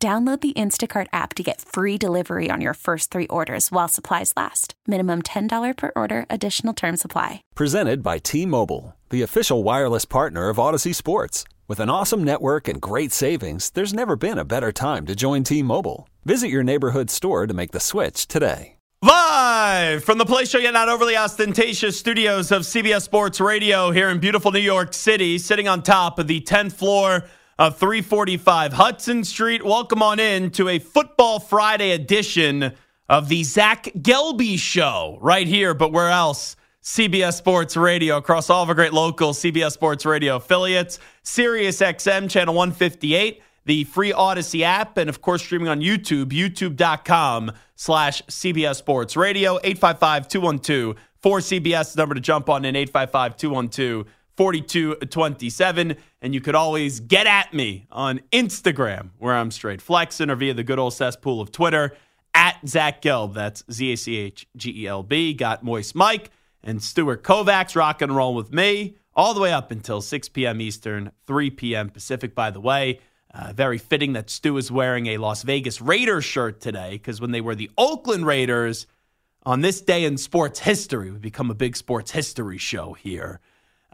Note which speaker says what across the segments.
Speaker 1: Download the Instacart app to get free delivery on your first three orders while supplies last. Minimum $10 per order, additional term supply.
Speaker 2: Presented by T Mobile, the official wireless partner of Audacy Sports. With an awesome network and great savings, there's never been a better time to join T Mobile. Visit your neighborhood store to make the switch today.
Speaker 3: Live from the place show yet not overly ostentatious studios of CBS Sports Radio here in beautiful New York City, sitting on top of the 10th floor Uh, of 345 Hudson Street. Welcome on in to a Football Friday edition of the Zach Gelby Show right here, but where else? CBS Sports Radio across all of our great local CBS Sports Radio affiliates, Sirius XM channel 158, the free Audacy app, and of course streaming on YouTube, youtube.com slash CBS Sports Radio, 855 212 4CBS number to jump on in, 855 212 4227. And you could always get at me on Instagram, where I'm straight flexing, or via the good old cesspool of Twitter at Zach Gelb. That's Z A C H G E L B. Got Moist Mike and Stuart Kovacs rock and roll with me all the way up until 6 p.m. Eastern, 3 p.m. Pacific, by the way. Uh, very fitting that Stu is wearing a Las Vegas Raiders shirt today because when they were the Oakland Raiders on this day in sports history, we become a big sports history show here.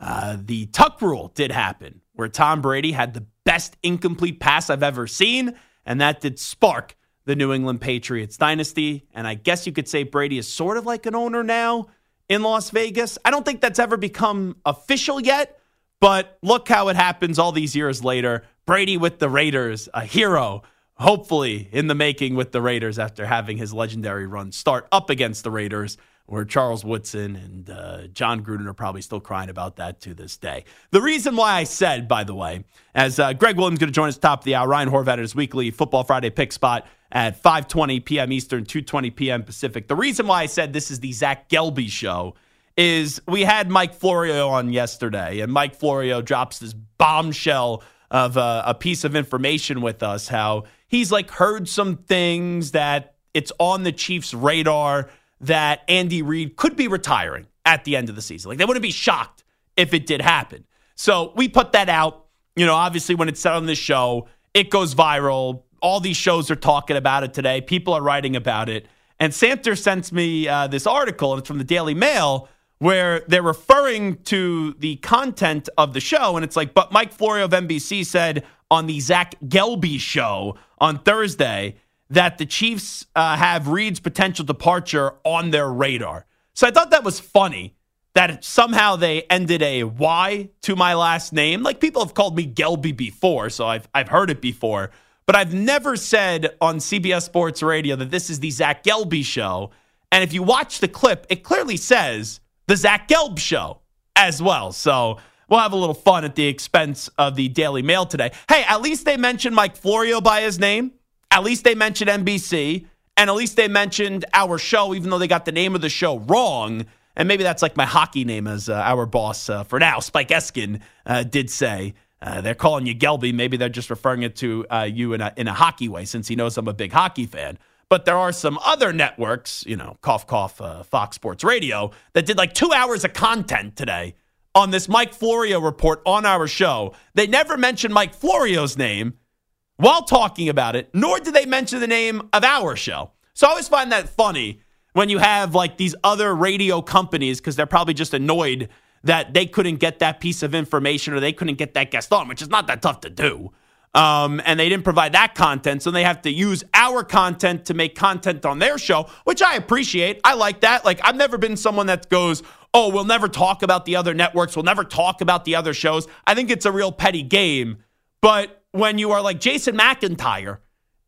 Speaker 3: Uh, the tuck rule did happen, where Tom Brady had the best incomplete pass I've ever seen, and that did spark the New England Patriots dynasty. And I guess you could say Brady is sort of like an owner now in Las Vegas. I don't think that's ever become official yet, but look how it happens all these years later. Brady with the Raiders, a hero, hopefully in the making with the Raiders after having his legendary run start up against the Raiders where Charles Woodson and uh, Jon Gruden are probably still crying about that to this day. The reason why I said, by the way, as uh, Gregg Williams going to join us top of the hour, Ryan Horvat at his weekly Football Friday pick spot at 5:20 p.m. Eastern, 2:20 p.m. Pacific. The reason why I said this is the Zach Gelby show is we had Mike Florio on yesterday, and Mike Florio drops this bombshell of uh, a piece of information with us. How he's like heard some things that it's on the Chiefs' radar that Andy Reid could be retiring at the end of the season. Like they wouldn't be shocked if it did happen. So we put that out. You know, obviously when it's said on this show, it goes viral. All these shows are talking about it today. People are writing about it. And Samter sends me uh, this article, and it's from the Daily Mail, where they're referring to the content of the show. And it's like, but Mike Florio of NBC said on the Zach Gelby show on Thursday that the Chiefs uh, have Reid's potential departure on their radar. So I thought that was funny that somehow they ended a Y to my last name. Like people have called me Gelby before, so I've, I've heard it before. But I've never said on CBS Sports Radio that this is the Zach Gelby show. And if you watch the clip, it clearly says the Zach Gelb show as well. So we'll have a little fun at the expense of the Daily Mail today. Hey, at least they mentioned Mike Florio by his name. At least they mentioned NBC, and at least they mentioned our show, even though they got the name of the show wrong. And maybe that's like my hockey name, as uh, our boss uh, for now, Spike Eskin, uh, did say. Uh, they're calling you Gelby. Maybe they're just referring it to uh, you in a, in a hockey way, since he knows I'm a big hockey fan. But there are some other networks, you know, cough, cough, uh, Fox Sports Radio, that did like two hours of content today on this Mike Florio report on our show. They never mentioned Mike Florio's name while talking about it, nor did they mention the name of our show. So I always find that funny when you have like these other radio companies because they're probably just annoyed that they couldn't get that piece of information or they couldn't get that guest on, which is not that tough to do. Um, and they didn't provide that content, so they have to use our content to make content on their show, which I appreciate. I like that. Like, I've never been someone that goes, oh, we'll never talk about the other networks, we'll never talk about the other shows. I think it's a real petty game. But when you are like Jason McIntyre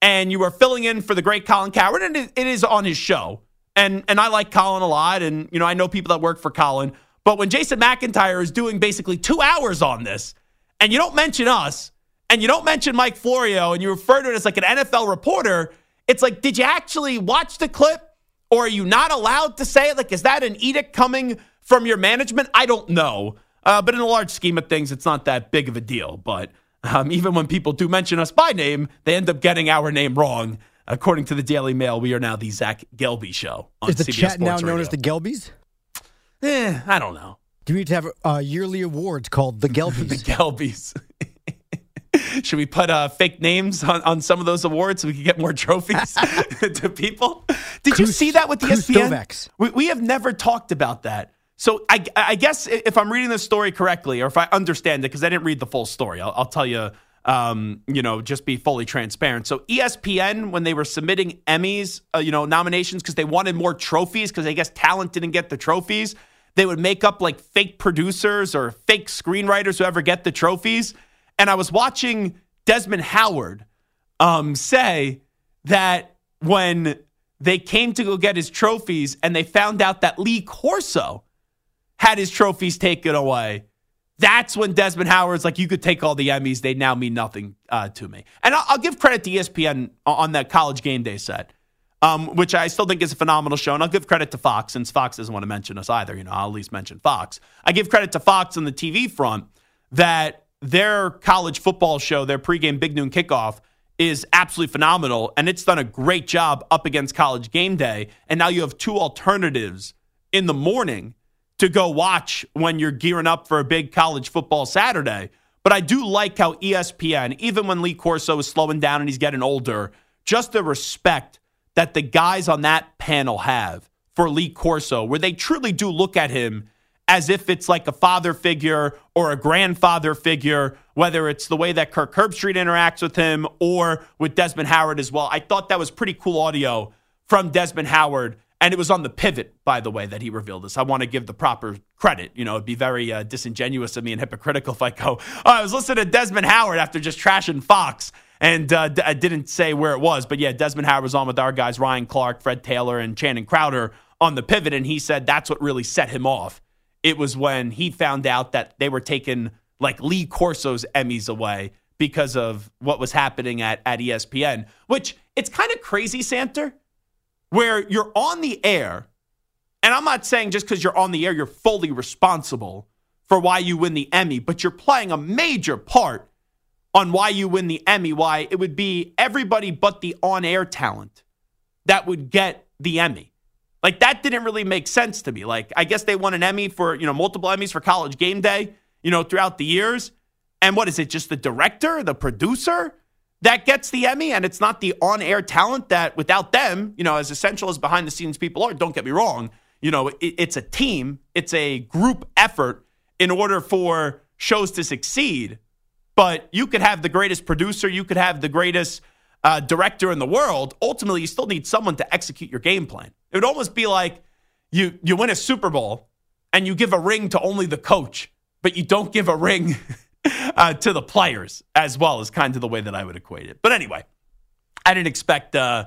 Speaker 3: and you are filling in for the great Colin Cowherd, and it is on his show. And and I like Colin a lot, and you know I know people that work for Colin. But when Jason McIntyre is doing basically two hours on this, and you don't mention us, and you don't mention Mike Florio and you refer to it as like an NFL reporter, it's like, did you actually watch the clip? Or are you not allowed to say it? Like, is that an edict coming from your management? I don't know. Uh, but in the large scheme of things, it's not that big of a deal. But um, even when people do mention us by name, they end up getting our name wrong. According to the Daily Mail, we are now the Zach Gelby Show.
Speaker 4: Is the
Speaker 3: CBS
Speaker 4: chat
Speaker 3: Sports
Speaker 4: now
Speaker 3: Radio.
Speaker 4: known as the Gelbies?
Speaker 3: Eh, I don't know.
Speaker 4: Do we need to have uh, yearly awards called the Gelbies?
Speaker 3: The
Speaker 4: Gelbies?
Speaker 3: Gelbys. Should we put uh, fake names on, on some of those awards so we can get more trophies to people? Did you see that with the ESPN? We, we have never talked about that. So I, I guess if I'm reading this story correctly, or if I understand it, because I didn't read the full story, I'll, I'll tell you, um, you know, just be fully transparent. So ESPN, when they were submitting Emmys, uh, you know, nominations because they wanted more trophies, because I guess talent didn't get the trophies, they would make up like fake producers or fake screenwriters who ever get the trophies. And I was watching Desmond Howard um, say that when they came to go get his trophies and they found out that Lee Corso had his trophies taken away, that's when Desmond Howard's like, you could take all the Emmys, they now mean nothing uh, to me. And I'll, I'll give credit to ESPN on that college game day set, um, which I still think is a phenomenal show. And I'll give credit to Fox, since Fox doesn't want to mention us either. You know, I'll at least mention Fox. I give credit to Fox on the TV front that their college football show, their pregame big noon kickoff, is absolutely phenomenal. And it's done a great job up against college game day. And now you have two alternatives in the morning to go watch when you're gearing up for a big college football Saturday. But I do like how ESPN, even when Lee Corso is slowing down and he's getting older, just the respect that the guys on that panel have for Lee Corso, where they truly do look at him as if it's like a father figure or a grandfather figure, whether it's the way that Kirk Herbstreit interacts with him or with Desmond Howard as well. I thought that was pretty cool audio from Desmond Howard. And it was on the pivot, by the way, that he revealed this. I want to give the proper credit. You know, it'd be very uh, disingenuous of me and hypocritical if I go, oh, I was listening to Desmond Howard after just trashing Fox and uh, d- I didn't say where it was. But yeah, Desmond Howard was on with our guys, Ryan Clark, Fred Taylor, and Channing Crowder on the pivot. And he said that's what really set him off. It was when he found out that they were taking like Lee Corso's Emmys away because of what was happening at, at ESPN, which it's kind of crazy, Samter, where you're on the air. And I'm not saying just because you're on the air, you're fully responsible for why you win the Emmy, but you're playing a major part on why you win the Emmy, why it would be everybody but the on air talent that would get the Emmy. Like that didn't really make sense to me. Like I guess they won an Emmy for, you know, multiple Emmys for college game day, you know, throughout the years. And what is it? Just the director, the producer that gets the Emmy and it's not the on-air talent that without them, you know, as essential as behind the scenes people are, don't get me wrong, you know, it, it's a team, it's a group effort in order for shows to succeed. But you could have the greatest producer, you could have the greatest uh, director in the world. Ultimately, you still need someone to execute your game plan. It would almost be like you you win a Super Bowl and you give a ring to only the coach, but you don't give a ring uh, to the players as well. Is kind of the way that I would equate it. But anyway, I didn't expect uh,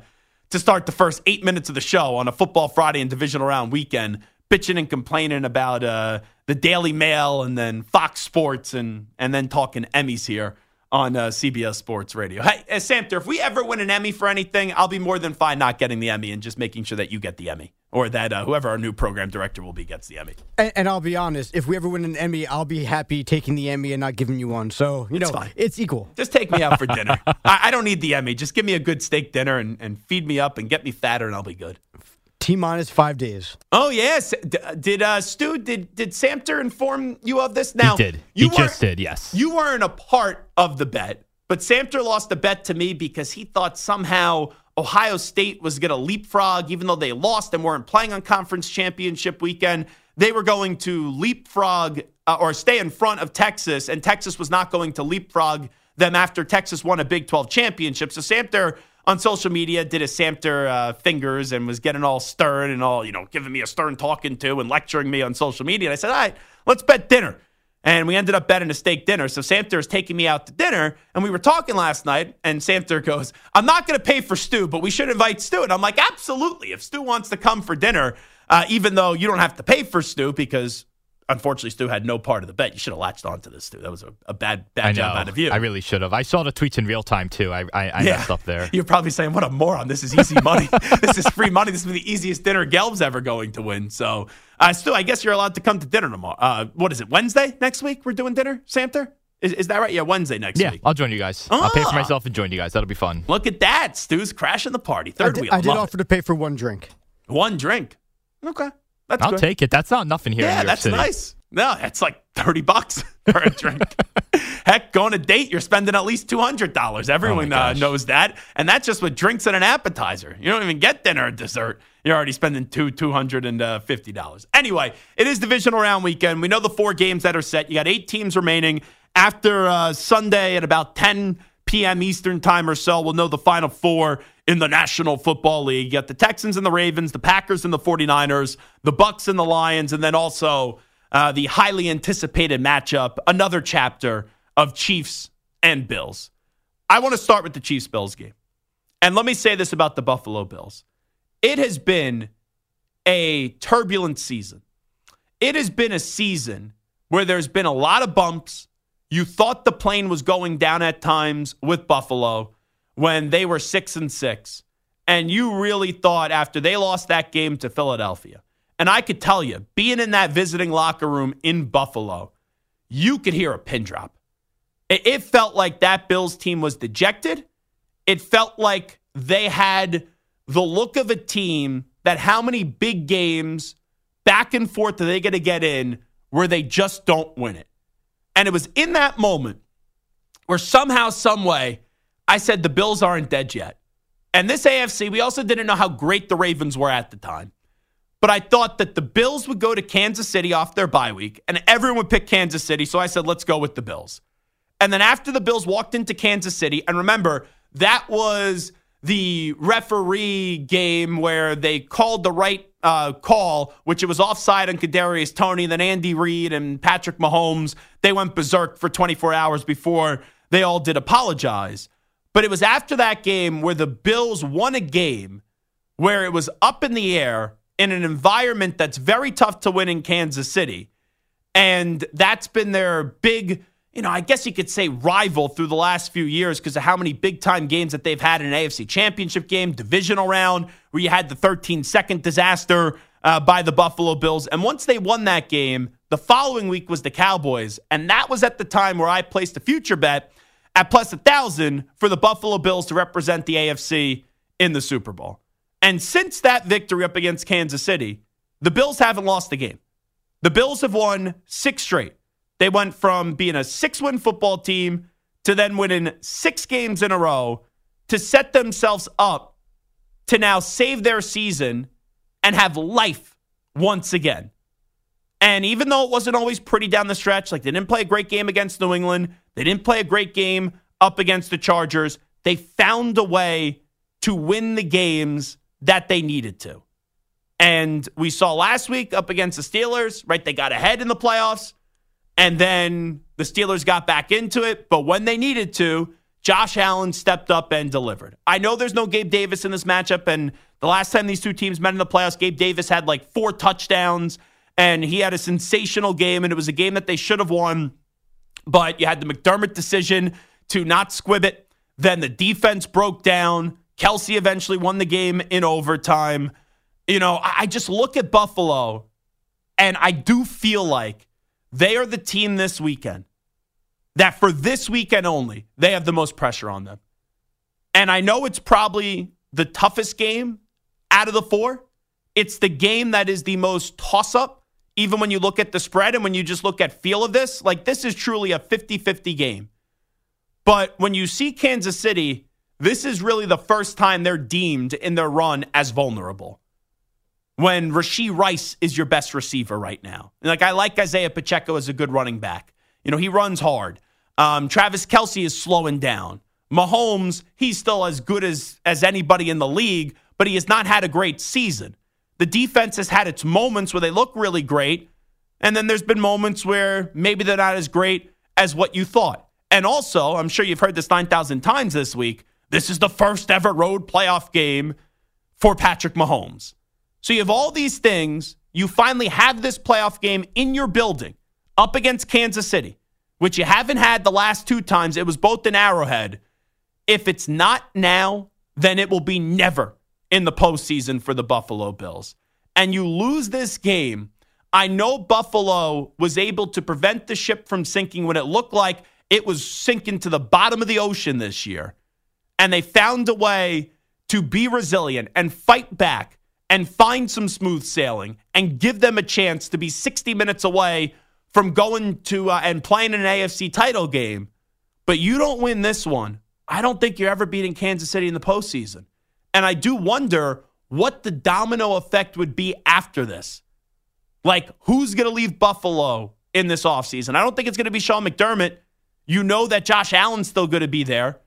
Speaker 3: to start the first eight minutes of the show on a football Friday and divisional round weekend bitching and complaining about uh, the Daily Mail and then Fox Sports and and then talking Emmys here on uh, CBS Sports Radio. Hey, uh, Samter, if we ever win an Emmy for anything, I'll be more than fine not getting the Emmy and just making sure that you get the Emmy or that uh, whoever our new program director will be gets the Emmy.
Speaker 4: And, and I'll be honest, if we ever win an Emmy, I'll be happy taking the Emmy and not giving you one. So, you
Speaker 3: It's
Speaker 4: know,
Speaker 3: fine.
Speaker 4: it's equal.
Speaker 3: Just take me out for dinner. I, I don't need the Emmy. Just give me a good steak dinner and, and feed me up and get me fatter, and I'll be good.
Speaker 4: T minus five days.
Speaker 3: Oh yes, D- did uh, Stu did did Samter inform you of this? Now
Speaker 5: he did.
Speaker 3: You
Speaker 5: he just
Speaker 3: weren't-
Speaker 5: did. Yes.
Speaker 3: You weren't a part of the bet, but Samter lost the bet to me because he thought somehow Ohio State was going to leapfrog, even though they lost and weren't playing on conference championship weekend. They were going to leapfrog uh, or stay in front of Texas, and Texas was not going to leapfrog them after Texas won a Big 12 championship. So Samter on social media did his Samter uh, fingers and was getting all stern and all, you know, giving me a stern talking to and lecturing me on social media. And I said, all right, let's bet dinner. And we ended up betting a steak dinner. So Samter is taking me out to dinner. And we were talking last night. And Samter goes, I'm not going to pay for Stu, but we should invite Stu. And I'm like, absolutely. If Stu wants to come for dinner, uh, even though you don't have to pay for Stu because unfortunately, Stu had no part of the bet. You should have latched onto this, Stu. That was a, a bad bad
Speaker 5: I know.
Speaker 3: job out of you.
Speaker 5: I really should have. I saw the tweets in real time too. I I, I messed up there.
Speaker 3: You're probably saying, "What a moron! This is easy money. this is free money. This is the easiest dinner Gelb's ever going to win." So, uh, Stu, I guess you're allowed to come to dinner tomorrow. Uh, what is it? Wednesday next week? We're doing dinner, Samter. Is, is that right? Yeah, Wednesday next
Speaker 5: Yeah,
Speaker 3: week.
Speaker 5: I'll join you guys. I'll pay for
Speaker 3: Ah.
Speaker 5: myself and join you guys. That'll be fun.
Speaker 3: Look at that. Stu's crashing the party.
Speaker 4: I
Speaker 3: Third
Speaker 4: did,
Speaker 3: wheel.
Speaker 4: I did
Speaker 3: Love
Speaker 4: offer
Speaker 3: it.
Speaker 4: to pay for one drink.
Speaker 3: one drink. Okay, that's
Speaker 5: I'll
Speaker 3: good.
Speaker 5: take it. That's not nothing here
Speaker 3: Yeah, that's
Speaker 5: City.
Speaker 3: nice. No, that's like 30 bucks for a drink. Heck, going to date, you're spending at least $200. Everyone
Speaker 5: Oh
Speaker 3: uh, knows that. And that's just with drinks and an appetizer. You don't even get dinner or dessert. You're already spending two $250. Anyway, it is divisional round weekend. We know the four games that are set. You got eight teams remaining. After uh, Sunday at about 10 p.m. Eastern time or so, we'll know the final four in the National Football League. You got the Texans and the Ravens, the Packers and the 49ers, the Bucs and the Lions, and then also uh, the highly anticipated matchup, another chapter of Chiefs and Bills. I want to start with the Chiefs Bills game. And let me say this about the Buffalo Bills it has been a turbulent season. It has been a season where there's been a lot of bumps. You thought the plane was going down at times with Buffalo when they were six and six. And you really thought after they lost that game to Philadelphia. And I could tell you, being in that visiting locker room in Buffalo, you could hear a pin drop. It, felt like that Bills team was dejected. It felt like they had the look of a team that how many big games back and forth are they going to get in where they just don't win it? And it was in that moment where somehow, some way, I said the Bills aren't dead yet. And this AFC, we also didn't know how great the Ravens were at the time. But I thought that the Bills would go to Kansas City off their bye week, and everyone would pick Kansas City. So I said, let's go with the Bills. And then after the Bills walked into Kansas City, and remember, that was the referee game where they called the right uh, call, which it was offside on Kadarius Toney. Then Andy Reid and Patrick Mahomes, they went berserk for 24 hours before they all did apologize. But it was after that game where the Bills won a game where it was up in the air in an environment that's very tough to win in Kansas City. And that's been their big, you know, I guess you could say rival through the last few years because of how many big time games that they've had in an AFC championship game, divisional round, where you had the 13 second disaster uh, by the Buffalo Bills. And once they won that game, the following week was the Cowboys. And that was at the time where I placed a future bet at plus a thousand for the Buffalo Bills to represent the AFC in the Super Bowl. And since that victory up against Kansas City, the Bills haven't lost a game. The Bills have won six straight. They went from being a six win football team to then winning six games in a row to set themselves up to now save their season and have life once again. And even though it wasn't always pretty down the stretch, like they didn't play a great game against New England, they didn't play a great game up against the Chargers, they found a way to win the games that they needed to. And we saw last week up against the Steelers, right? They got ahead in the playoffs, and then the Steelers got back into it. But when they needed to, Josh Allen stepped up and delivered. I know there's no Gabe Davis in this matchup, and the last time these two teams met in the playoffs, Gabe Davis had like four touchdowns, and he had a sensational game, and it was a game that they should have won. But you had the McDermott decision to not squib it. Then the defense broke down. Kelce eventually won the game in overtime. You know, I just look at Buffalo and I do feel like they are the team this weekend that for this weekend only, they have the most pressure on them. And I know it's probably the toughest game out of the four. It's the game that is the most toss up, even when you look at the spread and when you just look at feel of this. Like, this is truly a 50 50 game. But when you see Kansas City, this is really the first time they're deemed in their run as vulnerable. When Rashee Rice is your best receiver right now. Like, I like Isaiah Pacheco as a good running back. You know, he runs hard. Um, Travis Kelce is slowing down. Mahomes, he's still as good as, as anybody in the league, but he has not had a great season. The defense has had its moments where they look really great, and then there's been moments where maybe they're not as great as what you thought. And also, I'm sure you've heard this 9,000 times this week. This is the first ever road playoff game for Patrick Mahomes. So you have all these things you finally have this playoff game in your building up against Kansas City, which you haven't had the last two times. It was both in Arrowhead. If it's not now, then it will be never in the postseason for the Buffalo Bills. And you lose this game. I know Buffalo was able to prevent the ship from sinking when it looked like it was sinking to the bottom of the ocean this year. And they found a way to be resilient and fight back and find some smooth sailing and give them a chance to be 60 minutes away from going to uh, and playing an AFC title game. But you don't win this one. I don't think you're ever beating Kansas City in the postseason. And I do wonder what the domino effect would be after this. Like, who's going to leave Buffalo in this offseason? I don't think it's going to be Sean McDermott. You know that Josh Allen's still going to be there,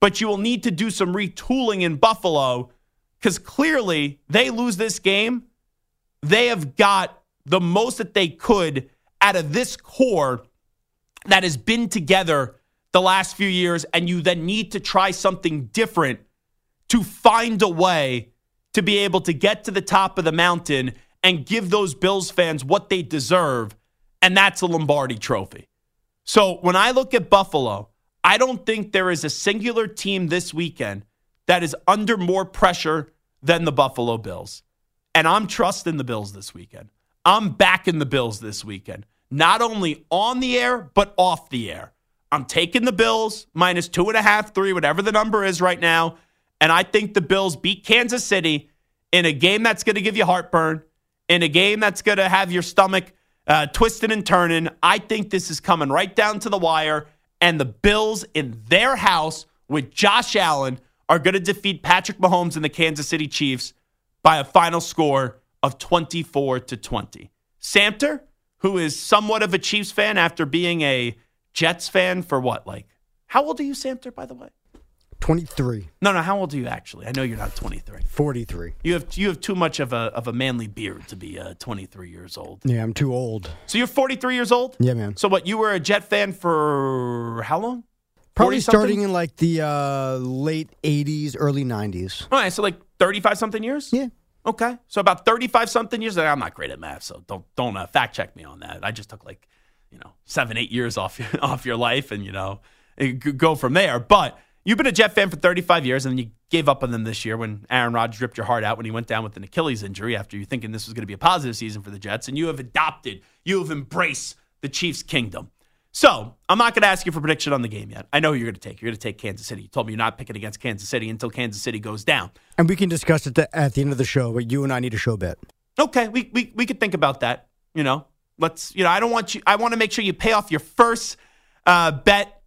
Speaker 3: but you will need to do some retooling in Buffalo because clearly they lose this game. They have got the most that they could out of this core that has been together the last few years, and you then need to try something different to find a way to be able to get to the top of the mountain and give those Bills fans what they deserve, and that's a Lombardi trophy. So when I look at Buffalo, I don't think there is a singular team this weekend that is under more pressure than the Buffalo Bills. And I'm trusting the Bills this weekend. I'm backing the Bills this weekend, not only on the air, but off the air. I'm taking the Bills minus two and a half, three, whatever the number is right now. And I think the Bills beat Kansas City in a game that's going to give you heartburn, in a game that's going to have your stomach uh, twisting and turning. I think this is coming right down to the wire. And the Bills in their house with Josh Allen are going to defeat Patrick Mahomes and the Kansas City Chiefs by a final score of 24 to 20. Samter, who is somewhat of a Chiefs fan after being a Jets fan for what, like, how old are you, Samter, by the way?
Speaker 4: 23.
Speaker 3: No, no, how old are you actually? I know you're not 23.
Speaker 4: 43.
Speaker 3: You have you have too much of a of a manly beard to be uh, 23 years old.
Speaker 4: Yeah, I'm too old.
Speaker 3: So you're 43 years old?
Speaker 4: Yeah, man.
Speaker 3: So what? You were a Jet fan for how long?
Speaker 4: Probably starting in like the uh, late 80s, early 90s.
Speaker 3: All right, so like 35 something years?
Speaker 4: Yeah.
Speaker 3: Okay. So about 35 something years. I'm not great at math, so don't don't uh, fact check me on that. I just took like, you know, 7 8 years off off your life and, you know, go from there. But you've been a Jet fan for 35 years and then you gave up on them this year when Aaron Rodgers ripped your heart out when he went down with an Achilles injury after you thinking this was going to be a positive season for the Jets and you have adopted, you have embraced the Chiefs kingdom. So I'm not going to ask you for prediction on the game yet. I know who you're going to take. You're going to take Kansas City. You told me you're not picking against Kansas City until Kansas City goes down.
Speaker 4: And we can discuss it at the end of the show, but you and I need a show bet.
Speaker 3: Okay, we we we could think about that. You know, let's. You know, I don't want you. I want to make sure you pay off your first uh, bet,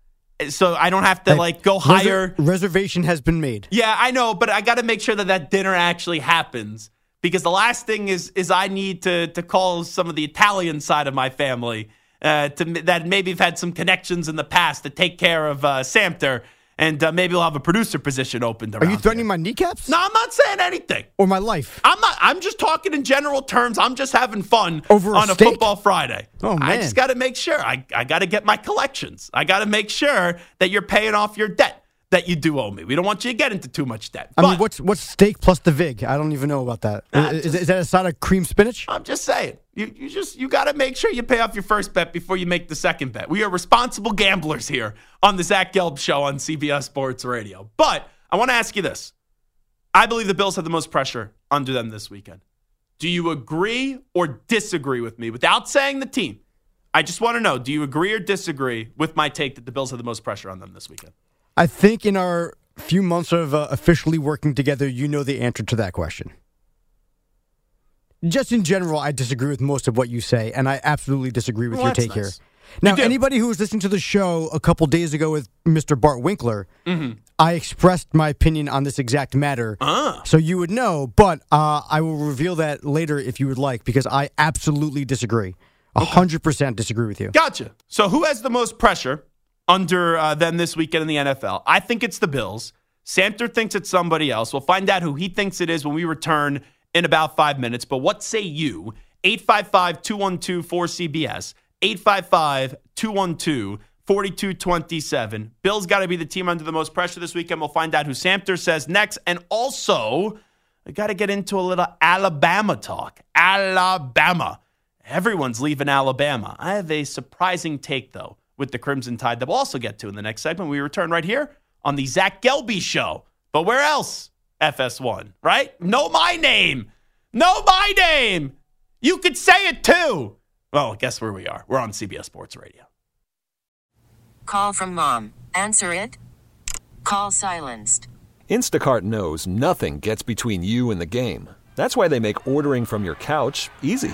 Speaker 3: so I don't have to
Speaker 4: Hey,
Speaker 3: like go
Speaker 4: reser-
Speaker 3: higher.
Speaker 4: reservation has been made.
Speaker 3: Yeah, I know, but I got to make sure that that dinner actually happens because the last thing is is I need to to call some of the Italian side of my family uh, to that maybe have had some connections in the past to take care of uh, Samter, and uh, maybe we'll have a producer position opened.
Speaker 4: Are you threatening
Speaker 3: here.
Speaker 4: my kneecaps?
Speaker 3: No, I'm not saying anything.
Speaker 4: Or my life?
Speaker 3: I'm not. I'm just talking in general terms. I'm just having fun
Speaker 4: Over a
Speaker 3: on a football Friday.
Speaker 4: Oh, man!
Speaker 3: I just got to make sure. I I got to get my collections. I got to make sure that you're paying off your debt that you do owe me. We don't want you to get into too much debt.
Speaker 4: I
Speaker 3: But
Speaker 4: mean, what's what's steak plus the vig? I don't even know about that.
Speaker 3: Nah,
Speaker 4: is,
Speaker 3: just-
Speaker 4: is that a side of cream spinach?
Speaker 3: I'm just saying. You you just you got to make sure you pay off your first bet before you make the second bet. We are responsible gamblers here on the Zach Gelb Show on CBS Sports Radio. But I want to ask you this. I believe the Bills have the most pressure under them this weekend. Do you agree or disagree with me without saying the team? I just want to know do you agree or disagree with my take that the Bills have the most pressure on them this weekend?
Speaker 4: I think in our few months of uh, officially working together, you know the answer to that question. Just in general, I disagree with most of what you say, and I absolutely disagree with
Speaker 3: Well,
Speaker 4: your take
Speaker 3: nice.
Speaker 4: here. Now, anybody who was listening to the show a couple days ago with Mr. Bart Winkler,
Speaker 3: Mm-hmm.
Speaker 4: I expressed my opinion on this exact matter,
Speaker 3: Ah.
Speaker 4: so you would know. But uh, I will reveal that later if you would like, because I absolutely disagree. A hundred percent disagree with you.
Speaker 3: Gotcha. So who has the most pressure under uh, them this weekend in the NFL? I think it's the Bills. Samter thinks it's somebody else. We'll find out who he thinks it is when we return in about five minutes. But what say you? 855 212 4CBS, 855 212 4227. Bills got to be the team under the most pressure this weekend. We'll find out who Samter says next. And also, We got to get into a little Alabama talk. Alabama. Everyone's leaving Alabama. I have a surprising take, though, with the Crimson Tide that we'll also get to in the next segment. We return right here on the Zach Gelby Show. But where else? FS1, right? Know my name. Know my name. You could say it too. Well, guess where we are? We're on CBS Sports Radio.
Speaker 6: Call from mom. Answer it. Call silenced.
Speaker 2: Instacart knows nothing gets between you and the game. That's why they make ordering from your couch easy.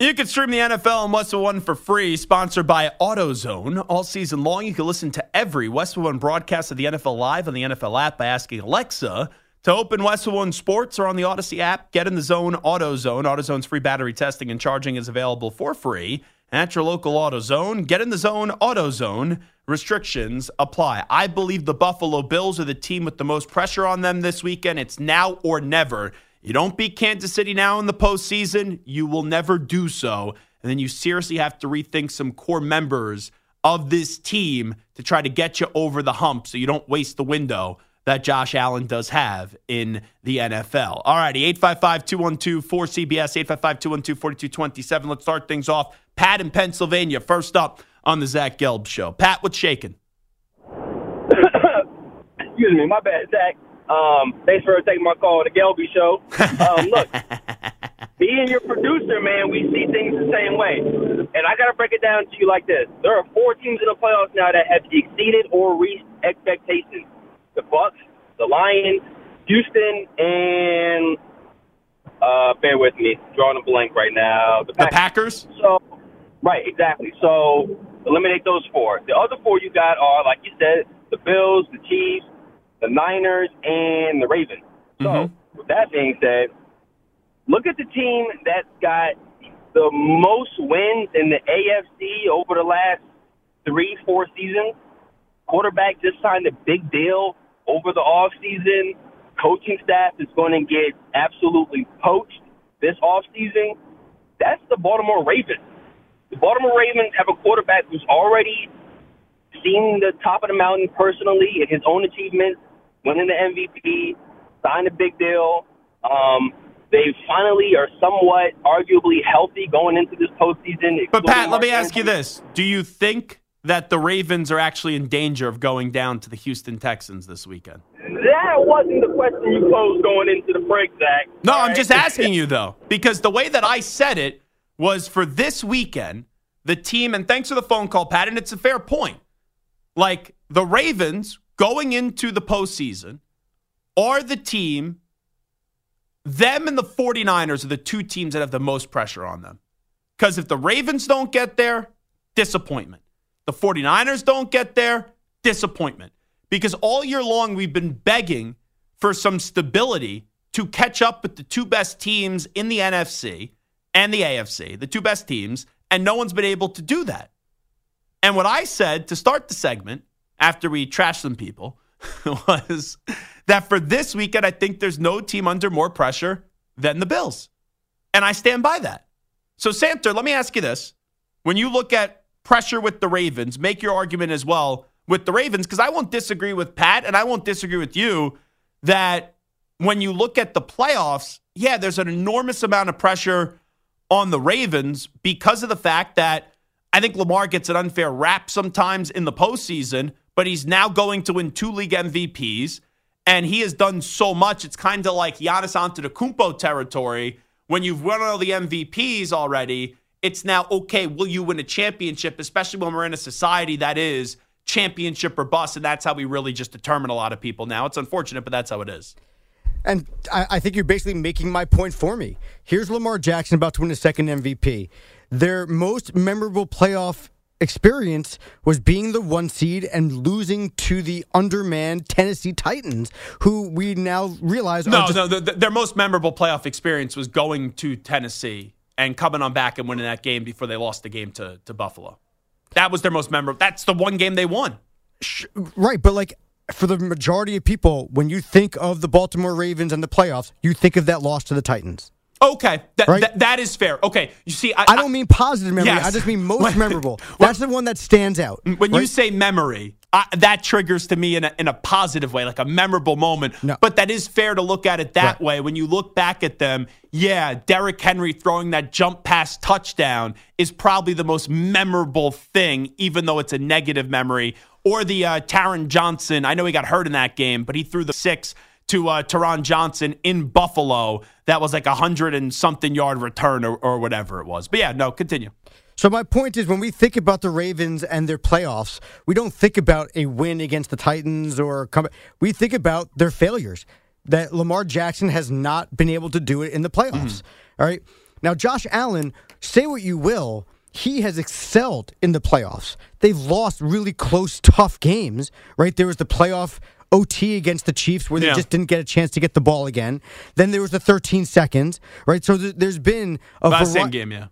Speaker 3: You can stream the NFL on Westwood One for free, sponsored by AutoZone. All season long, you can listen to every Westwood One broadcast of the NFL live on the NFL app by asking Alexa to open Westwood One Sports or on the Audacy app. Get in the zone, AutoZone. AutoZone's free battery testing and charging is available for free at your local AutoZone. Get in the zone, AutoZone. Restrictions apply. I believe the Buffalo Bills are the team with the most pressure on them this weekend. It's now or never. You don't beat Kansas City now in the postseason, you will never do so. And then you seriously have to rethink some core members of this team to try to get you over the hump so you don't waste the window that Josh Allen does have in the NFL. All righty, 855 212 4CBS, 855 212 4227. Let's start things off. Pat in Pennsylvania, first up on the Zach Gelb Show. Pat, what's shaking?
Speaker 7: Excuse me, my bad, Zach. Um, thanks for taking my call, the Gelby Show. Um, look, being your producer, man, we see things the same way. And I got to break it down to you like this: there are four teams in the playoffs now that have exceeded or reached expectations: the Bucs, the Lions, Houston, and uh, bear with me, drawing a blank right now.
Speaker 3: The Packers. The Packers?
Speaker 7: So, right, exactly. So eliminate those four. The other four you got are, like you said, the Bills, the Chiefs, the Niners, and the Ravens. So, mm-hmm. with that being said, look at the team that's got the most wins in the AFC over the last three, four seasons. Quarterback just signed a big deal over the off season. Coaching staff is going to get absolutely poached this off season. That's the Baltimore Ravens. The Baltimore Ravens have a quarterback who's already seen the top of the mountain personally in his own achievements winning the MVP, signed a big deal. Um, they finally are somewhat arguably healthy going into this postseason.
Speaker 3: But Pat, let me ask you this: Do you think that the Ravens are actually in danger of going down to the Houston Texans this weekend?
Speaker 7: That wasn't the question you posed going into the break, Zach.
Speaker 3: No, All I'm right? just asking you though, because the way that I said it was for this weekend, the team. And thanks for the phone call, Pat. And it's a fair point. Like the Ravens going into the postseason are the team, them and the 49ers are the two teams that have the most pressure on them. Because if the Ravens don't get there, disappointment. The 49ers don't get there, disappointment. Because all year long, we've been begging for some stability to catch up with the two best teams in the NFC and the AFC, the two best teams, and no one's been able to do that. And what I said to start the segment after we trashed some people was that for this weekend, I think there's no team under more pressure than the Bills. And I stand by that. So, Samter, let me ask you this. When you look at pressure with the Ravens, make your argument as well with the Ravens, because I won't disagree with Pat and I won't disagree with you that when you look at the playoffs, yeah, there's an enormous amount of pressure on the Ravens because of the fact that I think Lamar gets an unfair rap sometimes in the postseason, but he's now going to win two league MVPs. And he has done so much. It's kind of like Giannis Antetokounmpo territory. When you've won all the MVPs already, it's now okay. Will you win a championship? Especially when we're in a society that is championship or bust, and that's how we really just determine a lot of people now. It's unfortunate, but that's how it is.
Speaker 4: And I, I think you're basically making my point for me. Here's Lamar Jackson about to win his second MVP. Their most memorable playoff experience was being the one seed and losing to the undermanned Tennessee Titans, who we now realize
Speaker 3: No,
Speaker 4: are just,
Speaker 3: no, the, the- their most memorable playoff experience was going to Tennessee and coming on back and winning that game before they lost the game to, to Buffalo. That was their most memorable. That's the one game they won.
Speaker 4: right. But like for the majority of people, when you think of the Baltimore Ravens and the playoffs, you think of that loss to the Titans.
Speaker 3: Okay, that,
Speaker 4: Right?
Speaker 3: that, that is fair. Okay, you see, I,
Speaker 4: I don't mean positive memory.
Speaker 3: Yes.
Speaker 4: I just mean most memorable. That's the one that stands out.
Speaker 3: when you say memory, I, that triggers to me in a, in a positive way, like a memorable moment.
Speaker 4: No.
Speaker 3: But that is fair to look at it that
Speaker 4: Right.
Speaker 3: way. When you look back at them, yeah, Derrick Henry throwing that jump pass touchdown is probably the most memorable thing, even though it's a negative memory. Or the uh, Taron Johnson, I know he got hurt in that game, but he threw the six to uh, Taron Johnson in Buffalo. That was like a hundred and something yard return or, or whatever it was. But yeah, no, continue.
Speaker 4: So my point is, when we think about the Ravens and their playoffs, we don't think about a win against the Titans or come. We think about their failures. That Lamar Jackson has not been able to do it in the playoffs. All right. Now, Josh Allen, say what you will, he has excelled in the playoffs. They've lost really close, tough games. Right. There was the playoff. OT against the Chiefs, where they
Speaker 3: Yeah.
Speaker 4: just didn't get a chance to get the ball again. Then there was the 13 seconds, right? So th- there's been a
Speaker 3: same game, yeah.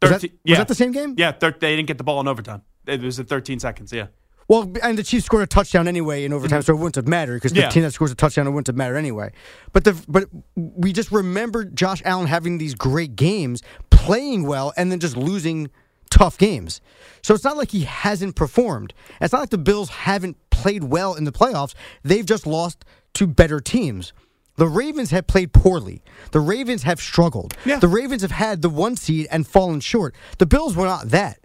Speaker 4: Was that-
Speaker 3: 13
Speaker 4: was that the same game?
Speaker 3: Yeah, thir- they didn't get the ball in overtime. It was at 13 seconds, yeah.
Speaker 4: Well, and the Chiefs scored a touchdown anyway in overtime, so it wouldn't have mattered because
Speaker 3: Mm-hmm. Yeah.
Speaker 4: the team that scores a touchdown it wouldn't have mattered anyway. But the but we just remember Josh Allen having these great games, playing well, and then just losing tough games. So it's not like he hasn't performed. It's not like the Bills haven't played well in the playoffs. They've just lost to better teams. The Ravens have played poorly. The Ravens have struggled.
Speaker 3: Yeah.
Speaker 4: The Ravens have had the one seed and fallen short. The Bills were not that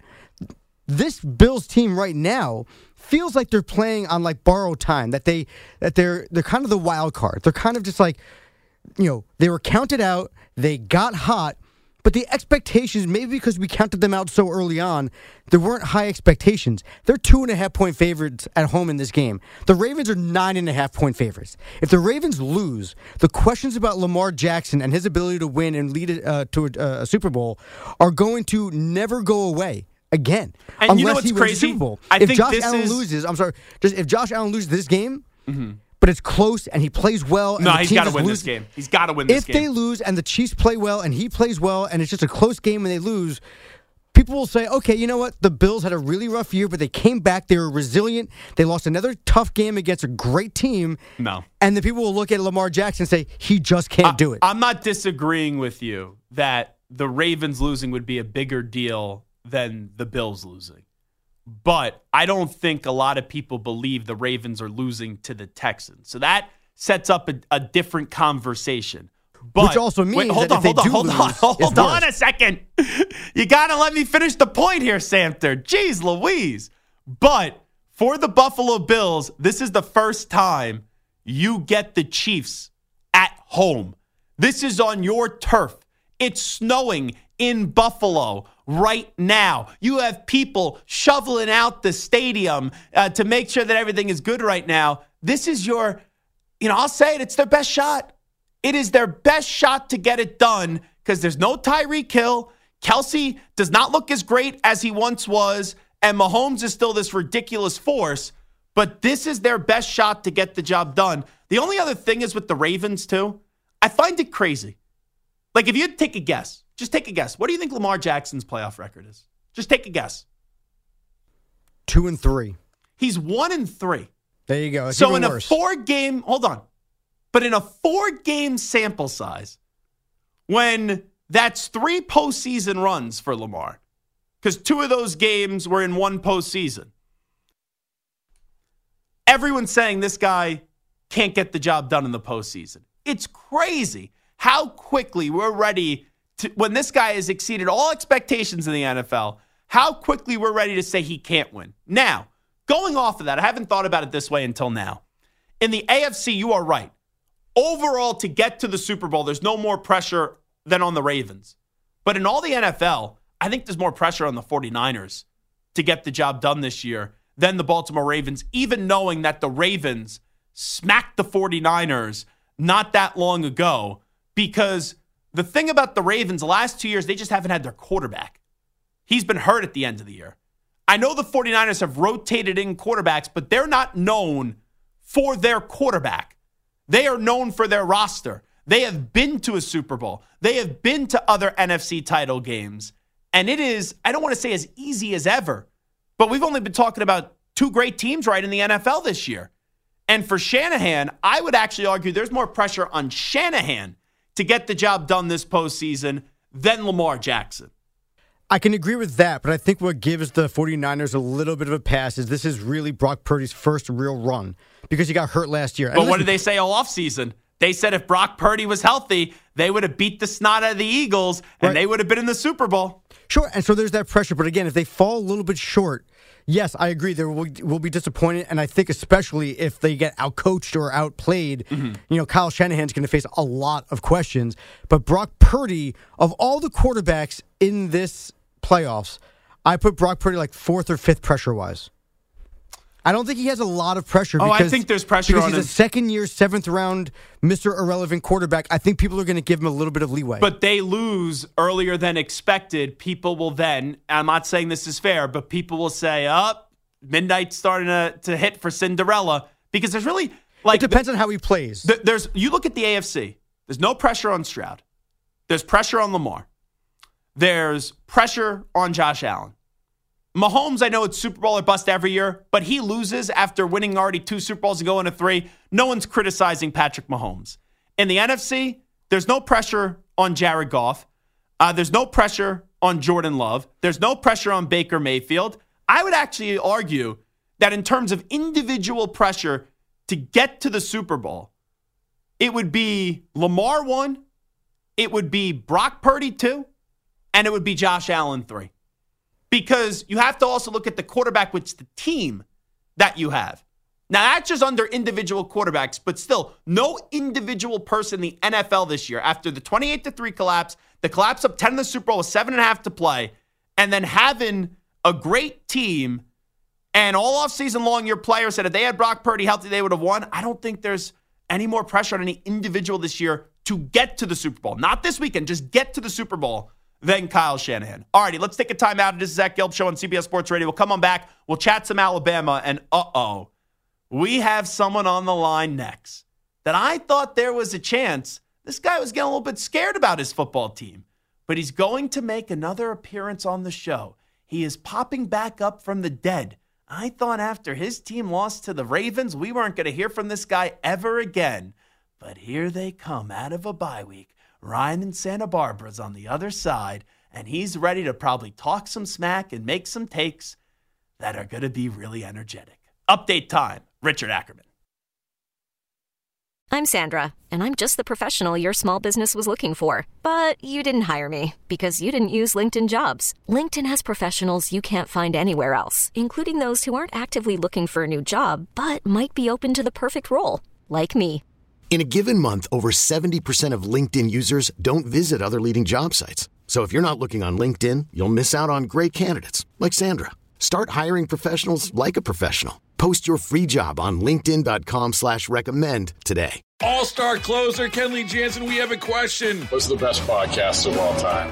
Speaker 4: this Bills team right now feels like they're playing on like borrowed time. That they that they're they're kind of the wild card. They're kind of just like you know they were counted out. They got hot, but the expectations maybe because we counted them out so early on, there weren't high expectations. They're two and a half point favorites at home in this game. The Ravens are nine and a half point favorites. If the Ravens lose, the questions about Lamar Jackson and his ability to win and lead uh, to a, a Super Bowl are going to never go away. Again,
Speaker 3: And
Speaker 4: unless
Speaker 3: you know what's
Speaker 4: he wins
Speaker 3: crazy?
Speaker 4: Super Bowl.
Speaker 3: I
Speaker 4: if
Speaker 3: think
Speaker 4: Josh
Speaker 3: this
Speaker 4: Allen
Speaker 3: is-
Speaker 4: loses, I'm sorry. Just if Josh Allen loses this game, mm-hmm. but it's close and he plays well. And
Speaker 3: No,
Speaker 4: the
Speaker 3: he's got to win
Speaker 4: loses-
Speaker 3: this game. He's got to win this
Speaker 4: If they lose and the Chiefs play well and he plays well and it's just a close game and they lose, people will say, okay, you know what? The Bills had a really rough year, but they came back. They were resilient. They lost another tough game against a great team.
Speaker 3: No.
Speaker 4: And the people will look at Lamar Jackson and say, he just can't do it.
Speaker 3: I'm not disagreeing with you that the Ravens losing would be a bigger deal than the Bills losing. But I don't think a lot of people believe the Ravens are losing to the Texans. So that sets up a, a different conversation. But,
Speaker 4: Which also
Speaker 3: wait,
Speaker 4: means
Speaker 3: hold
Speaker 4: that
Speaker 3: on,
Speaker 4: if they
Speaker 3: hold on,
Speaker 4: do
Speaker 3: hold on,
Speaker 4: lose,
Speaker 3: hold
Speaker 4: it's
Speaker 3: on a second. You got to let me finish the point here, Samter. Jeez Louise. But for the Buffalo Bills, this is the first time you get the Chiefs at home. This is on your turf. It's snowing in Buffalo right now. You have people shoveling out the stadium uh, to make sure that everything is good right now. This is your, you know, I'll say it, it's their best shot. It is their best shot to get it done because there's no Tyreek Hill. Kelce does not look as great as he once was, and Mahomes is still this ridiculous force. But this is their best shot to get the job done. The only other thing is with the Ravens, too. I find it crazy. Like, if you'd take a guess, just take a guess. What do you think Lamar Jackson's playoff record is? Just take a guess.
Speaker 4: Two and three.
Speaker 3: He's one and three.
Speaker 4: There you go. It's
Speaker 3: so in
Speaker 4: worse.
Speaker 3: a four game, hold on, but in a four game sample size, when that's three postseason runs for Lamar, because two of those games were in one postseason. Everyone's saying this guy can't get the job done in the postseason. It's crazy how quickly we're ready to, when this guy has exceeded all expectations in the NFL, how quickly we're ready to say he can't win. Now, going off of that, I haven't thought about it this way until now. In the AFC, you are right. Overall, to get to the Super Bowl, there's no more pressure than on the Ravens. But in all the NFL, I think there's more pressure on the 49ers to get the job done this year than the Baltimore Ravens, even knowing that the Ravens smacked the 49ers not that long ago. Because the thing about the Ravens, the last two years, they just haven't had their quarterback. He's been hurt at the end of the year. I know the 49ers have rotated in quarterbacks, but they're not known for their quarterback. They are known for their roster. They have been to a Super Bowl, they have been to other NFC title games. And it is, I don't want to say as easy as ever, but we've only been talking about two great teams right in the NFL this year. And for Shanahan, I would actually argue there's more pressure on Shanahan to get the job done this postseason than Lamar Jackson.
Speaker 4: I can agree with that, but I think what gives the 49ers a little bit of a pass is this is really Brock Purdy's first real run because he got hurt last year.
Speaker 3: And but listen, what did they say all offseason? They said if Brock Purdy was healthy, they would have beat the snot out of the Eagles and right. they would have been in the Super Bowl.
Speaker 4: Sure, and so there's that pressure. But again, if they fall a little bit short, yes, I agree. They will, will be disappointed, and I think especially if they get outcoached or outplayed, mm-hmm. you know, Kyle Shanahan's going to face a lot of questions. But Brock Purdy, of all the quarterbacks in this playoffs, I put Brock Purdy like fourth or fifth pressure wise. I don't think he has a lot of pressure.
Speaker 3: Oh, I think there's pressure
Speaker 4: because
Speaker 3: on
Speaker 4: he's
Speaker 3: him.
Speaker 4: a second year, seventh round, Mr. Irrelevant quarterback. I think people are going to give him a little bit of leeway.
Speaker 3: But they lose earlier than expected. People will then, I'm not saying this is fair, but people will say, up, oh, midnight's starting to, to hit for Cinderella because there's really like.
Speaker 4: It depends the, on how he plays.
Speaker 3: The, there's You look at the AFC, there's no pressure on Stroud, there's pressure on Lamar, there's pressure on Josh Allen. Mahomes, I know it's Super Bowl or bust every year, but he loses after winning already two Super Bowls and going to three. No one's criticizing Patrick Mahomes. In the NFC, there's no pressure on Jared Goff. Uh, there's no pressure on Jordan Love. There's no pressure on Baker Mayfield. I would actually argue that in terms of individual pressure to get to the Super Bowl, it would be Lamar one, it would be Brock Purdy two, and it would be Josh Allen three because you have to also look at the quarterback, which the team that you have. Now, that's just under individual quarterbacks, but still, no individual person in the NFL this year, after the 28 to 3 collapse, the collapse up 10 in the Super Bowl with seven and a half to play, and then having a great team and all off season long, your players said if they had Brock Purdy healthy, they would have won. I don't think there's any more pressure on any individual this year to get to the Super Bowl. Not this weekend, just get to the Super Bowl than Kyle Shanahan. All righty, let's take a time out. This is Zach Gelb Show on CBS Sports Radio. We'll come on back. We'll chat some Alabama. And uh oh, we have someone on the line next that I thought there was a chance. This guy was getting a little bit scared about his football team, but he's going to make another appearance on the show. He is popping back up from the dead. I thought after his team lost to the Ravens, we weren't going to hear from this guy ever again. But here they come out of a bye week Ryan in Santa Barbara's on the other side, and he's ready to probably talk some smack and make some takes that are going to be really energetic. Update time Richard Ackerman.
Speaker 8: I'm Sandra, and I'm just the professional your small business was looking for. But you didn't hire me because you didn't use LinkedIn jobs. LinkedIn has professionals you can't find anywhere else, including those who aren't actively looking for a new job but might be open to the perfect role, like me.
Speaker 9: In a given month, over 70% of LinkedIn users don't visit other leading job sites. So if you're not looking on LinkedIn, you'll miss out on great candidates like Sandra. Start hiring professionals like a professional. Post your free job on LinkedIn.com slash recommend today.
Speaker 10: All-star closer Kenley Jansen, we have a question.
Speaker 11: What's the best podcast of all time?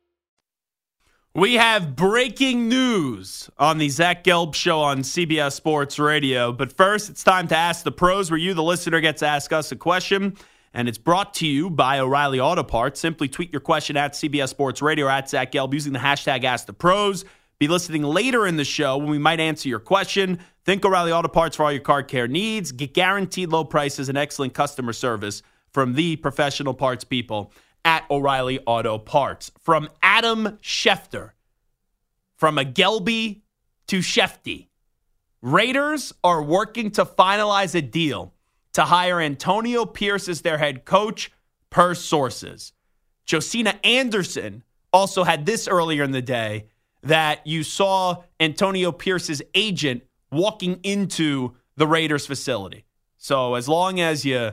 Speaker 3: We have breaking news on the Zach Gelb show on CBS Sports Radio. But first, it's time to ask the pros, where you, the listener, gets to ask us a question. And it's brought to you by O'Reilly Auto Parts. Simply tweet your question at CBS Sports Radio at Zach Gelb using the hashtag Ask the Pros. Be listening later in the show when we might answer your question. Think O'Reilly Auto Parts for all your car care needs. Get guaranteed low prices and excellent customer service from the professional parts people at O'Reilly Auto Parts. From Adam Schefter, from a Gelby to Shefty, Raiders are working to finalize a deal to hire Antonio Pierce as their head coach, per sources. Josina Anderson also had this earlier in the day that you saw Antonio Pierce's agent walking into the Raiders facility. So as long as you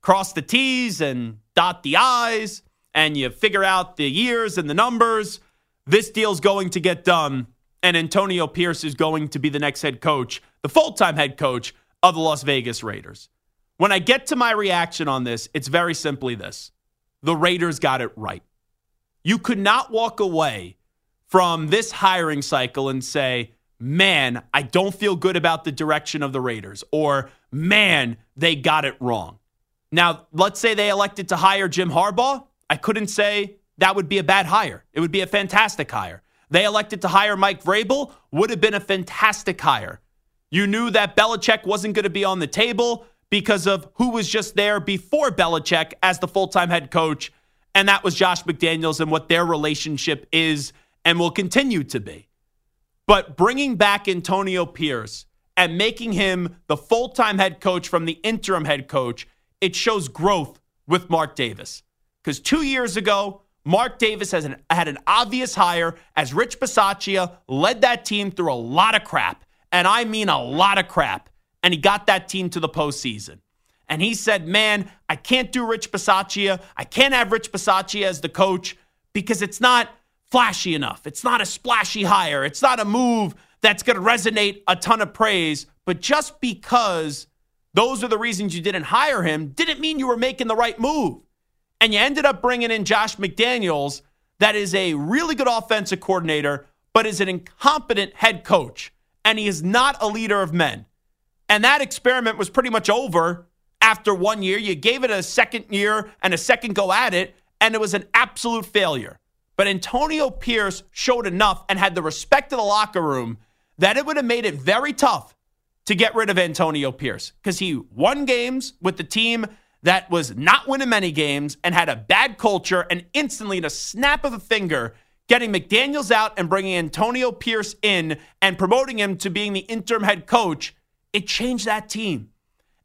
Speaker 3: cross the T's and dot the I's and you figure out the years and the numbers, this deal's going to get done. And Antonio Pierce is going to be the next head coach, the full time head coach of the Las Vegas Raiders. When I get to my reaction on this, it's very simply this the Raiders got it right. You could not walk away from this hiring cycle and say, man, I don't feel good about the direction of the Raiders, or man, they got it wrong. Now, let's say they elected to hire Jim Harbaugh. I couldn't say that would be a bad hire. It would be a fantastic hire. They elected to hire Mike Vrabel, would have been a fantastic hire. You knew that Belichick wasn't going to be on the table because of who was just there before Belichick as the full time head coach, and that was Josh McDaniels and what their relationship is and will continue to be. But bringing back Antonio Pierce and making him the full time head coach from the interim head coach, it shows growth with Mark Davis. Because two years ago, Mark Davis an, had an obvious hire as Rich Bisaccia led that team through a lot of crap. And I mean a lot of crap. And he got that team to the postseason. And he said, Man, I can't do Rich Bisaccia. I can't have Rich Bisaccia as the coach because it's not flashy enough. It's not a splashy hire. It's not a move that's going to resonate a ton of praise. But just because those are the reasons you didn't hire him didn't mean you were making the right move. And you ended up bringing in Josh McDaniels, that is a really good offensive coordinator, but is an incompetent head coach. And he is not a leader of men. And that experiment was pretty much over after one year. You gave it a second year and a second go at it, and it was an absolute failure. But Antonio Pierce showed enough and had the respect of the locker room that it would have made it very tough to get rid of Antonio Pierce because he won games with the team that was not winning many games and had a bad culture and instantly in a snap of a finger getting McDaniels out and bringing Antonio Pierce in and promoting him to being the interim head coach, it changed that team.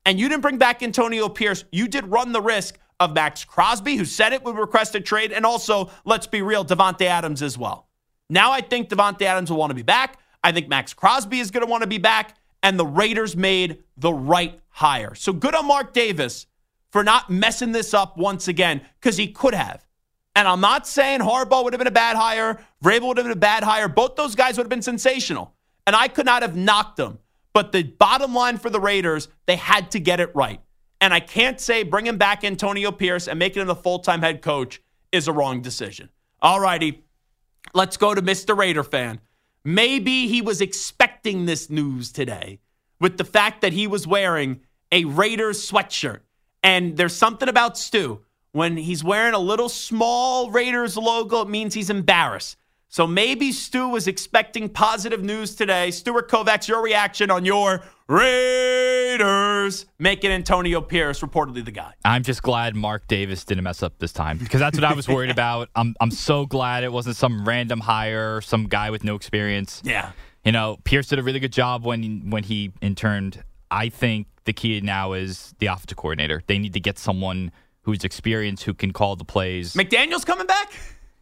Speaker 3: And you didn't bring back Antonio Pierce. You did run the risk of Maxx Crosby, who said it would request a trade, and also, let's be real, Davante Adams as well. Now I think Davante Adams will want to be back. I think Maxx Crosby is going to want to be back, and the Raiders made the right hire. So good on Mark Davis for not messing this up once again, because he could have. And I'm not saying Harbaugh would have been a bad hire, Vrabel would have been a bad hire. Both those guys would have been sensational. And I could not have knocked them. But the bottom line for the Raiders, they had to get it right. And I can't say bringing back Antonio Pierce and making him the full time head coach is a wrong decision. All righty, let's go to Mr. Raider fan. Maybe he was expecting this news today with the fact that he was wearing a Raiders sweatshirt. And there's something about Stu. When he's wearing a little small Raiders logo, it means he's embarrassed. So maybe Stu was expecting positive news today. Stuart Kovacs, your reaction on your Raiders making Antonio Pierce reportedly the guy.
Speaker 5: I'm just glad Mark Davis didn't mess up this time because that's what I was worried about. I'm I'm so glad it wasn't some random hire, some guy with no experience.
Speaker 3: Yeah.
Speaker 5: You know, Pierce did a really good job when when he interned. I think the key now is the offensive coordinator. They need to get someone who's experienced who can call the plays.
Speaker 3: McDaniels coming back?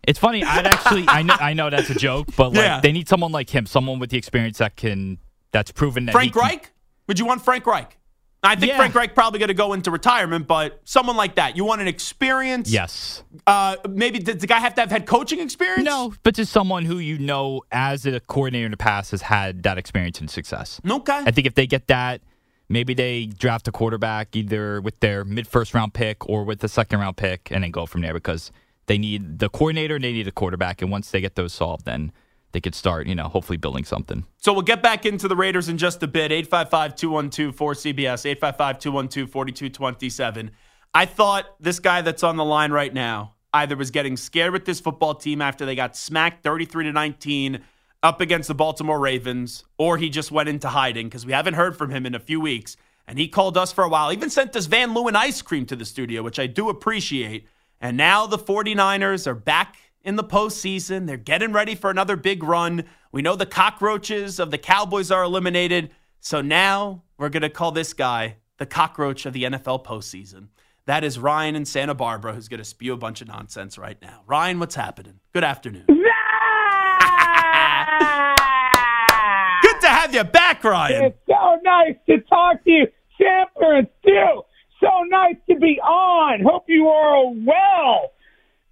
Speaker 5: It's funny. I'd actually, I know, I know that's a joke, but like
Speaker 3: Yeah.
Speaker 5: they need someone like him, someone with the experience that can, that's proven that
Speaker 3: Frank
Speaker 5: can-
Speaker 3: Reich? Would you want Frank Reich? I think
Speaker 5: Yeah.
Speaker 3: Frank Reich probably going to go into retirement, but someone like that. You want an experience?
Speaker 5: Yes.
Speaker 3: Uh, maybe does the guy have to have head coaching experience?
Speaker 5: No, but just someone who you know as a coordinator in the past has had that experience and success.
Speaker 3: Okay.
Speaker 5: I think if they get that, maybe they draft a quarterback either with their mid first round pick or with the second round pick and then go from there because They need the coordinator and they need a quarterback. And once they get those solved, then they could start, you know, hopefully building something.
Speaker 3: So we'll get back into the Raiders in just a bit. 855 212 4CBS, 855 212 4227. I thought this guy that's on the line right now either was getting scared with this football team after they got smacked 33 to 19 up against the Baltimore Ravens, or he just went into hiding because we haven't heard from him in a few weeks. And he called us for a while, even sent us Van Leeuwen ice cream to the studio, which I do appreciate. And now the 49ers are back in the postseason. They're getting ready for another big run. We know the cockroaches of the Cowboys are eliminated. So now we're going to call this guy the cockroach of the NFL postseason. That is Ryan in Santa Barbara, who's going to spew a bunch of nonsense right now. Ryan, what's happening? Good afternoon. Good to have you back, Ryan.
Speaker 12: It's so nice to talk to you, Samter and Stu. So nice to be on. Hope you are well.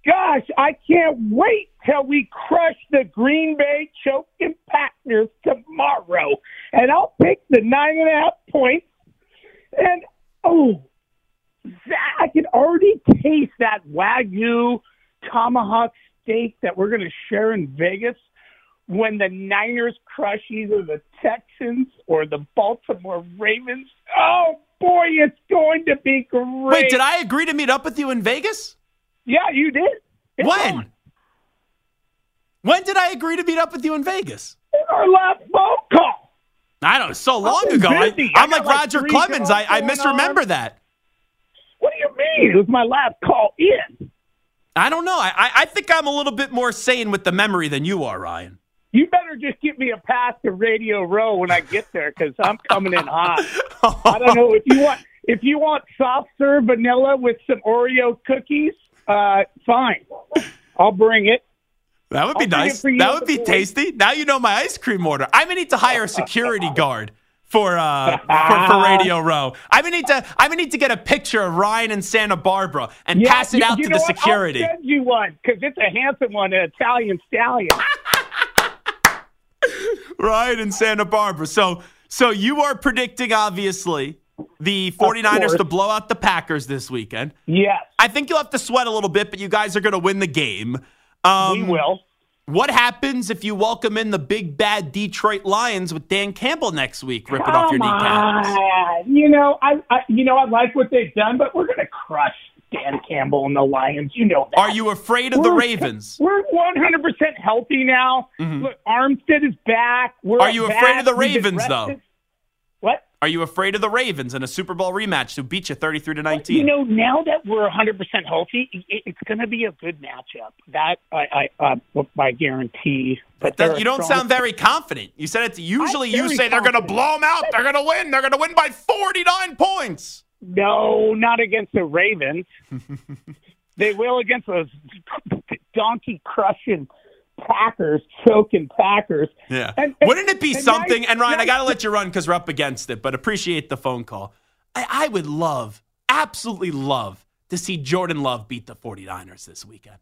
Speaker 12: Gosh, I can't wait till we crush the Green Bay choking Packers tomorrow. And I'll pick the nine and a half points. And, oh, I can already taste that Wagyu tomahawk steak that we're going to share in Vegas when the Niners crush either the Texans or the Baltimore Ravens. Oh, boy, it's going to be great.
Speaker 3: Wait, did I agree to meet up with you in Vegas?
Speaker 12: Yeah, you did. It's
Speaker 3: when?
Speaker 12: on.
Speaker 3: When did I agree to meet up with you in Vegas?
Speaker 12: In our last phone call.
Speaker 3: I don't know, so long ago. I,
Speaker 12: busy. I
Speaker 3: am like
Speaker 12: like
Speaker 3: Roger Clemens. I, I misremember
Speaker 12: on.
Speaker 3: that.
Speaker 12: What do you mean? It was my last call in.
Speaker 3: I don't know. I, I think I'm a little bit more sane with the memory than you are, Ryan.
Speaker 12: You better just give me a pass to Radio Row when I get there because I'm coming in hot. I don't know if you want if you want soft serve vanilla with some Oreo cookies. Uh, fine, I'll bring it.
Speaker 3: That would be
Speaker 12: I'll
Speaker 3: nice. That would be tasty. Now you know my ice cream order. I'm gonna need to hire a security guard for uh for, for Radio Row. I'm gonna need to I'm gonna need to get a picture of Ryan in Santa Barbara and
Speaker 12: Yeah,
Speaker 3: pass it
Speaker 12: you-
Speaker 3: out
Speaker 12: you
Speaker 3: to the
Speaker 12: what?
Speaker 3: security.
Speaker 12: I'll send you one because it's a handsome one, an Italian stallion.
Speaker 3: Ryan in Santa Barbara. So so you are predicting obviously the 49ers to blow out the Packers this weekend.
Speaker 12: yes,
Speaker 3: I think you'll have to sweat a little bit, but you guys are going to win the game. Um,
Speaker 12: we will.
Speaker 3: What happens if you welcome in the big bad Detroit Lions with Dan Campbell next week, ripping off your kneecaps?
Speaker 12: on. You know, I, I you know I like what they've done, but we're gonna crush Dan Campbell and the Lions. You know that.
Speaker 3: Are you afraid of the
Speaker 12: We're-
Speaker 3: Ravens?
Speaker 12: We're 100% healthy now. Look, Armstead is back. We're
Speaker 3: Mm-hmm. Are you
Speaker 12: back.
Speaker 3: afraid of the Ravens, though?
Speaker 12: What?
Speaker 3: Are you afraid of the Ravens in a Super Bowl rematch who beat you 33 to 19?
Speaker 12: You know, now that we're 100% healthy, it, it's going to be a good matchup. That I, I, uh, I guarantee. But
Speaker 3: That- you don't sound very confident. You said it's usually you say they're going to blow them out. They're going to win. They're going to win by 49 points.
Speaker 12: No, not against the Ravens. they will against those donkey crushing Packers, choking Packers.
Speaker 3: Yeah.
Speaker 12: And- and-
Speaker 3: Wouldn't it be
Speaker 12: and
Speaker 3: something?
Speaker 12: nice-
Speaker 3: and Ryan, I got to let you run because we're up against it, but appreciate the phone call. I, I would love, absolutely love to see Jordan Love beat the 49ers this weekend.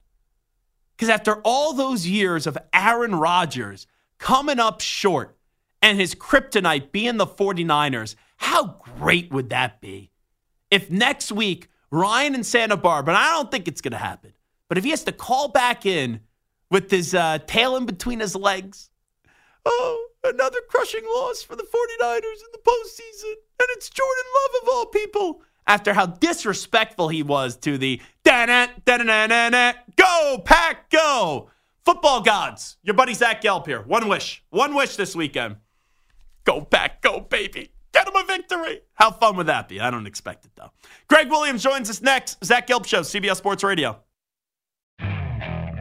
Speaker 3: Because after all those years of Aaron Rodgers coming up short and his kryptonite being the 49ers, how great would that be? If next week, Ryan in Santa Barbara, and I don't think it's going to happen, but if he has to call back in with his uh, tail in between his legs, oh, another crushing loss for the 49ers in the postseason. And it's Jordan Love of all people. After how disrespectful he was to the da-na, go, pack, go. Football gods, your buddy Zach Gelb here. One wish, one wish this weekend. Go pack, go, baby. Get him a victory. How fun would that be? I don't expect it, though. Greg Williams joins us next. Zach Gelb Show, CBS Sports Radio.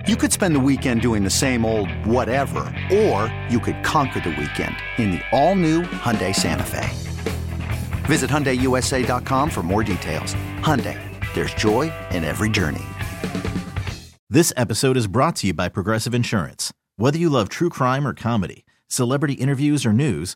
Speaker 13: You could spend the weekend doing the same old whatever, or you could conquer the weekend in the all-new Hyundai Santa Fe. Visit HyundaiUSA.com for more details. Hyundai, there's joy in every journey.
Speaker 14: This episode is brought to you by Progressive Insurance. Whether you love true crime or comedy, celebrity interviews or news,